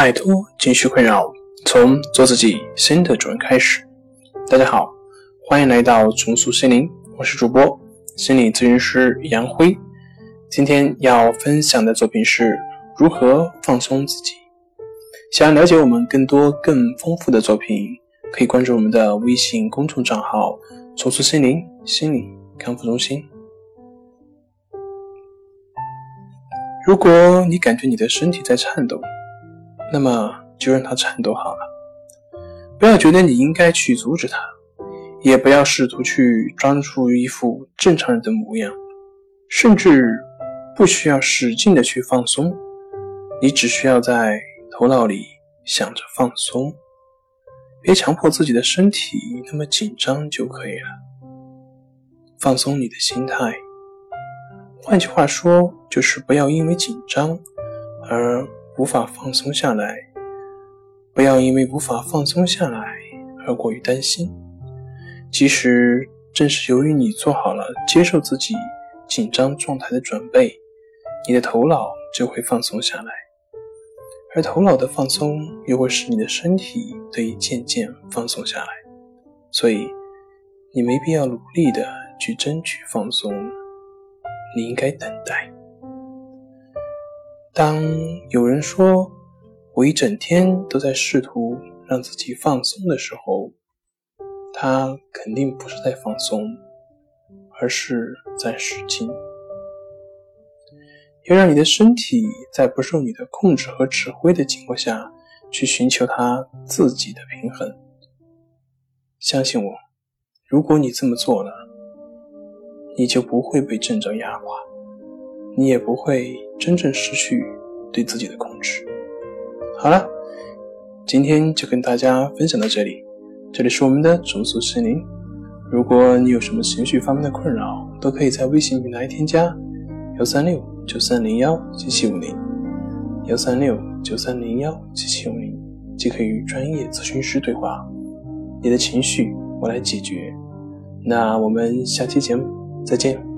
摆脱情绪困扰，从做自己新的主人开始。大家好，欢迎来到重塑心灵，我是主播心理咨询师杨辉。今天要分享的作品是如何放松自己。想要了解我们更多更丰富的作品，可以关注我们的微信公众账号“重塑心灵心理康复中心”。如果你感觉你的身体在颤抖，那么就让它颤抖好了，不要觉得你应该去阻止它，也不要试图去装出一副正常人的模样，甚至不需要使劲的去放松，你只需要在头脑里想着放松，别强迫自己的身体那么紧张就可以了。放松你的心态，换句话说，就是不要因为紧张而。无法放松下来，不要因为无法放松下来而过于担心。其实，正是由于你做好了接受自己紧张状态的准备，你的头脑就会放松下来，而头脑的放松又会使你的身体得以渐渐放松下来。所以，你没必要努力的去争取放松，你应该等待。当有人说我一整天都在试图让自己放松的时候，他肯定不是在放松，而是在使劲。要让你的身体在不受你的控制和指挥的情况下去寻求它自己的平衡。相信我，如果你这么做了，你就不会被症状压垮。你也不会真正失去对自己的控制。好了，今天就跟大家分享到这里。这里是我们的重塑心灵。如果你有什么情绪方面的困扰，都可以在微信平台添加幺三六九三零幺七七五零幺三六九三零幺七七五零，即可与专业咨询师对话。你的情绪我来解决。那我们下期节目再见。